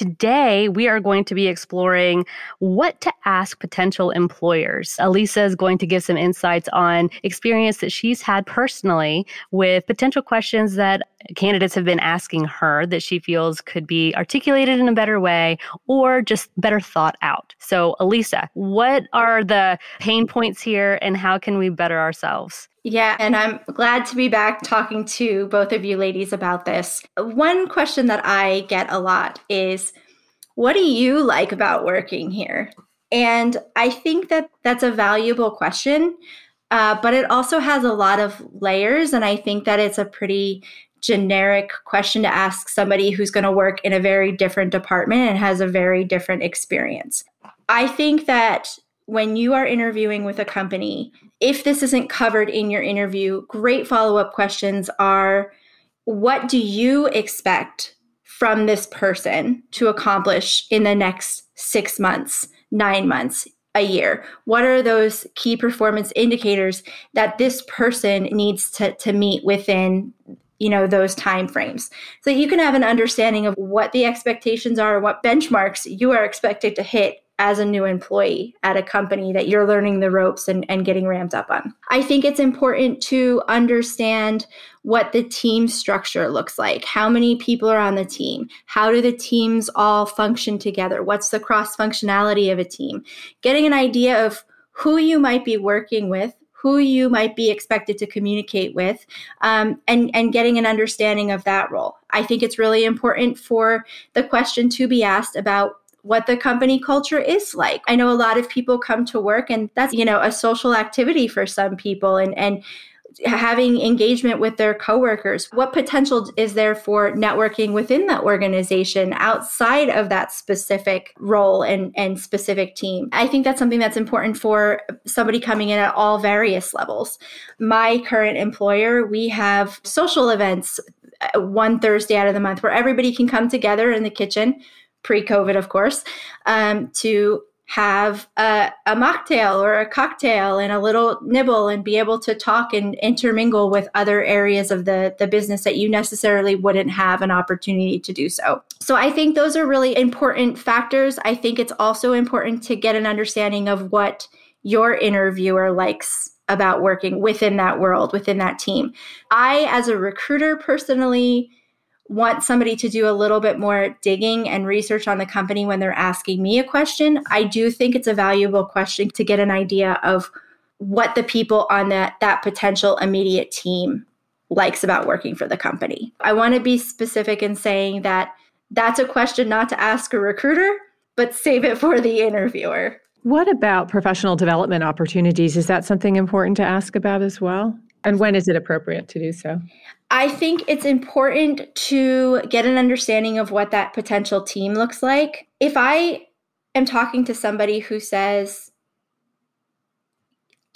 Today, we are going to be exploring what to ask potential employers. Elisa is going to give some insights on experience that she's had personally with potential questions that candidates have been asking her that she feels could be articulated in a better way or just better thought out. So, Elisa, what are the pain points here and how can we better ourselves? Yeah, and I'm glad to be back talking to both of you ladies about this. One question that I get a lot is what do you like about working here? And I think that that's a valuable question, uh, but it also has a lot of layers. And I think that it's a pretty generic question to ask somebody who's going to work in a very different department and has a very different experience. I think that when you are interviewing with a company, if this isn't covered in your interview, great follow up questions are what do you expect from this person to accomplish in the next six months, nine months, a year? What are those key performance indicators that this person needs to, to meet within you know those time frames so you can have an understanding of what the expectations are what benchmarks you are expected to hit as a new employee at a company that you're learning the ropes and, and getting ramped up on. I think it's important to understand what the team structure looks like. How many people are on the team? How do the teams all function together? What's the cross functionality of a team? Getting an idea of who you might be working with who you might be expected to communicate with, um, and and getting an understanding of that role. I think it's really important for the question to be asked about what the company culture is like. I know a lot of people come to work and that's, you know, a social activity for some people and and having engagement with their coworkers. What potential is there for networking within that organization outside of that specific role and, and specific team? I think that's something that's important for somebody coming in at all various levels. My current employer, we have social events uh, one Thursday out of the month where everybody can come together in the kitchen pre COVID, of course, um, to have a, a mocktail or a cocktail and a little nibble and be able to talk and intermingle with other areas of the, the business that you necessarily wouldn't have an opportunity to do so. So I think those are really important factors. I think it's also important to get an understanding of what your interviewer likes about working within that world, within that team. I, as a recruiter, personally, want somebody to do a little bit more digging and research on the company when they're asking me a question, I do think it's a valuable question to get an idea of what the people on that that potential immediate team likes about working for the company. I want to be specific in saying that that's a question not to ask a recruiter, but save it for the interviewer. What about professional development opportunities? Is that something important to ask about as well? And when is it appropriate to do so? I think it's important to get an understanding of what that potential team looks like. If I am talking to somebody who says,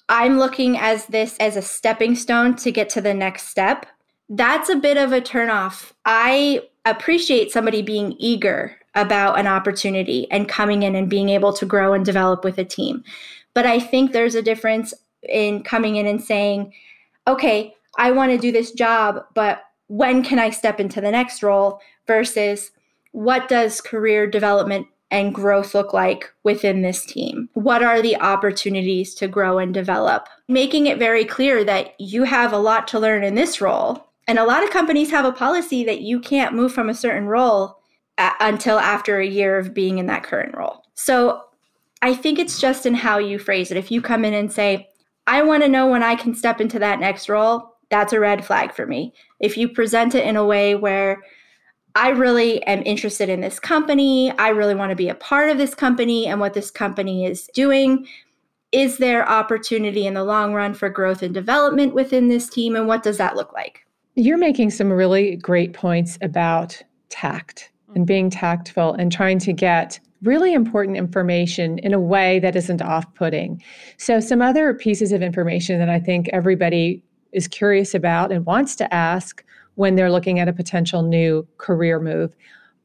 I'm looking as this as a stepping stone to get to the next step, that's a bit of a turnoff. I appreciate somebody being eager about an opportunity and coming in and being able to grow and develop with a team. But I think there's a difference in coming in and saying, okay, I want to do this job, but when can I step into the next role versus what does career development and growth look like within this team? What are the opportunities to grow and develop? Making it very clear that you have a lot to learn in this role. And a lot of companies have a policy that you can't move from a certain role a- until after a year of being in that current role. So I think it's just in how you phrase it. If you come in and say, I want to know when I can step into that next role, that's a red flag for me. If you present it in a way where I really am interested in this company, I really want to be a part of this company and what this company is doing. Is there opportunity in the long run for growth and development within this team? And what does that look like? You're making some really great points about tact and mm. being tactful and trying to get really important information in a way that isn't off putting. So, some other pieces of information that I think everybody is curious about and wants to ask when they're looking at a potential new career move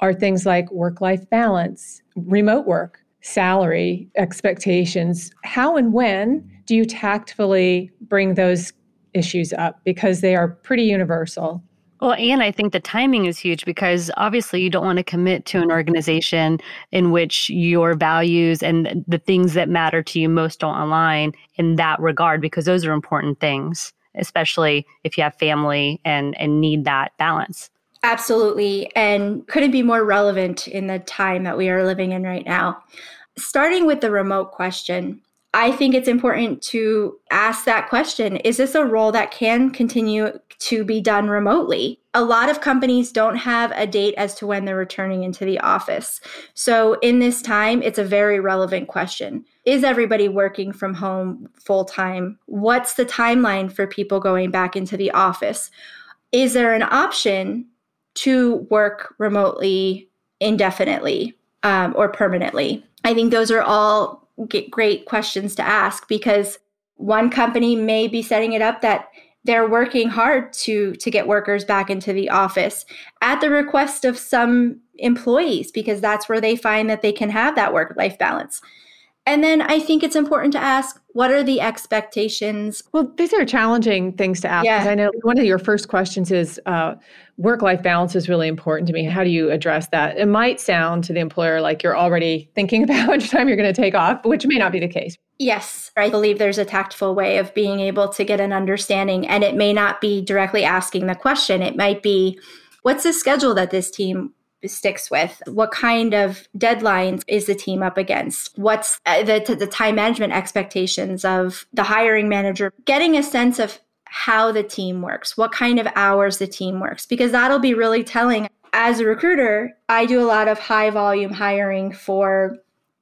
are things like work life balance, remote work, salary expectations. How and when do you tactfully bring those issues up? Because they are pretty universal. Well, and I think the timing is huge because obviously you don't want to commit to an organization in which your values and the things that matter to you most don't align in that regard because those are important things, especially if you have family and and need that balance. Absolutely, and couldn't be more relevant in the time that we are living in right now. Starting with the remote question, I think it's important to ask that question Is this a role that can continue to be done remotely? A lot of companies don't have a date as to when they're returning into the office. So, in this time, it's a very relevant question. Is everybody working from home full time? What's the timeline for people going back into the office? Is there an option to work remotely indefinitely um, or permanently? I think those are all great questions to ask because one company may be setting it up that they're working hard to to get workers back into the office at the request of some employees because that's where they find that they can have that work life balance and then I think it's important to ask what are the expectations? Well, these are challenging things to ask. Yeah. I know one of your first questions is uh, work life balance is really important to me. How do you address that? It might sound to the employer like you're already thinking about how much time you're going to take off, which may not be the case. Yes, I believe there's a tactful way of being able to get an understanding, and it may not be directly asking the question. It might be, what's the schedule that this team sticks with? What kind of deadlines is the team up against? What's uh, the, the time management expectations of the hiring manager? Getting a sense of how the team works what kind of hours the team works because that'll be really telling. As a recruiter i do a lot of high volume hiring for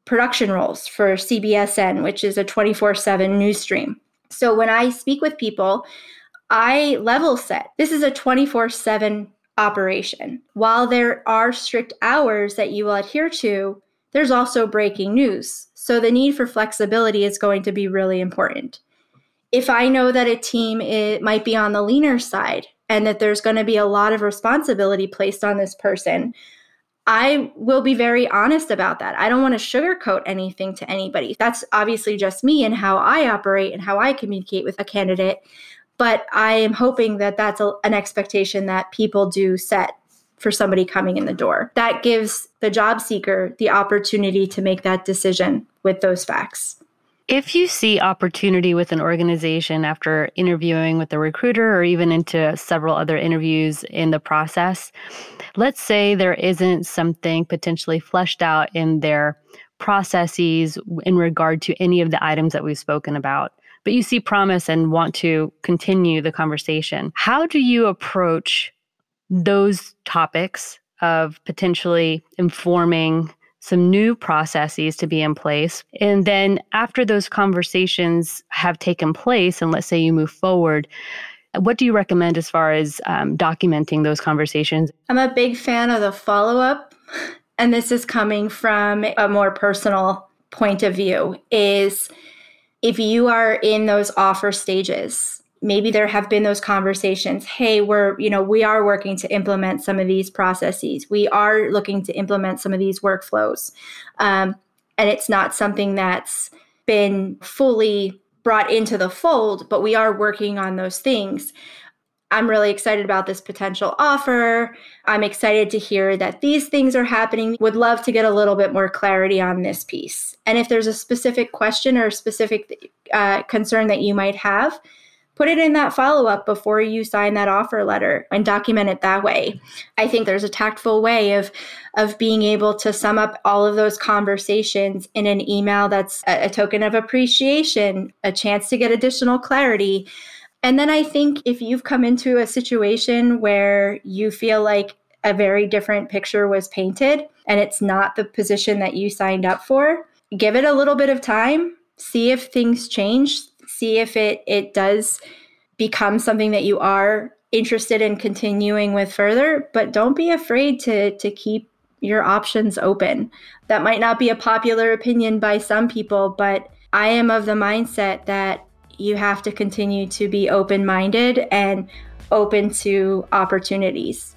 production roles for cbsn which is a 24-7 news stream so when i speak with people i level set this is a 24-7 operation. While there are strict hours that you will adhere to, there's also breaking news. So the need for flexibility is going to be really important. If I know that a team it might be on the leaner side and that there's going to be a lot of responsibility placed on this person, I will be very honest about that. I don't want to sugarcoat anything to anybody. That's obviously just me and how I operate and how I communicate with a candidate. But I am hoping that that's a, an expectation that people do set for somebody coming in the door. That gives the job seeker the opportunity to make that decision with those facts. If you see opportunity with an organization after interviewing with the recruiter or even into several other interviews in the process, let's say there isn't something potentially fleshed out in their processes in regard to any of the items that we've spoken about but you see promise and want to continue the conversation. How do you approach those topics of potentially informing some new processes to be in place. And then after those conversations have taken place, and let's say you move forward, what do you recommend as far as um, documenting those conversations? I'm a big fan of the follow up. And this is coming from a more personal point of view is if you are in those offer stages, maybe there have been those conversations hey we're you know we are working to implement some of these processes we are looking to implement some of these workflows um, and it's not something that's been fully brought into the fold but we are working on those things I'm really excited about this potential offer. I'm excited to hear that these things are happening. Would love to get a little bit more clarity on this piece. And if there's a specific question or a specific uh, concern that you might have, put it in that follow up before you sign that offer letter and document it that way. I think there's a tactful way of of being able to sum up all of those conversations in an email that's a, a token of appreciation, a chance to get additional clarity and then I think if you've come into a situation where you feel like a very different picture was painted and it's not the position that you signed up for, give it a little bit of time, see if things change, see if it it does become something that you are interested in continuing with further, but don't be afraid to to keep your options open. That might not be a popular opinion by some people, but I am of the mindset that you have to continue to be open minded and open to opportunities.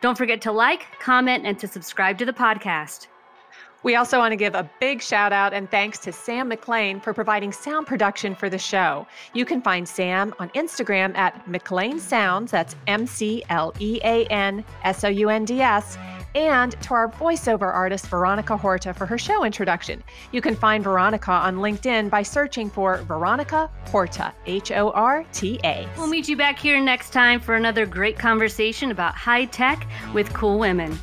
Don't forget to like, comment, and to subscribe to the podcast. We also want to give a big shout out and thanks to Sam McLean for providing sound production for the show. You can find Sam on Instagram at McLean Sounds, that's M C L E A N S O U N D S and to our voiceover artist, Veronica Horta, for her show introduction. You can find Veronica on LinkedIn by searching for Veronica Horta, H O R T A. We'll meet you back here next time for another great conversation about high tech with cool women.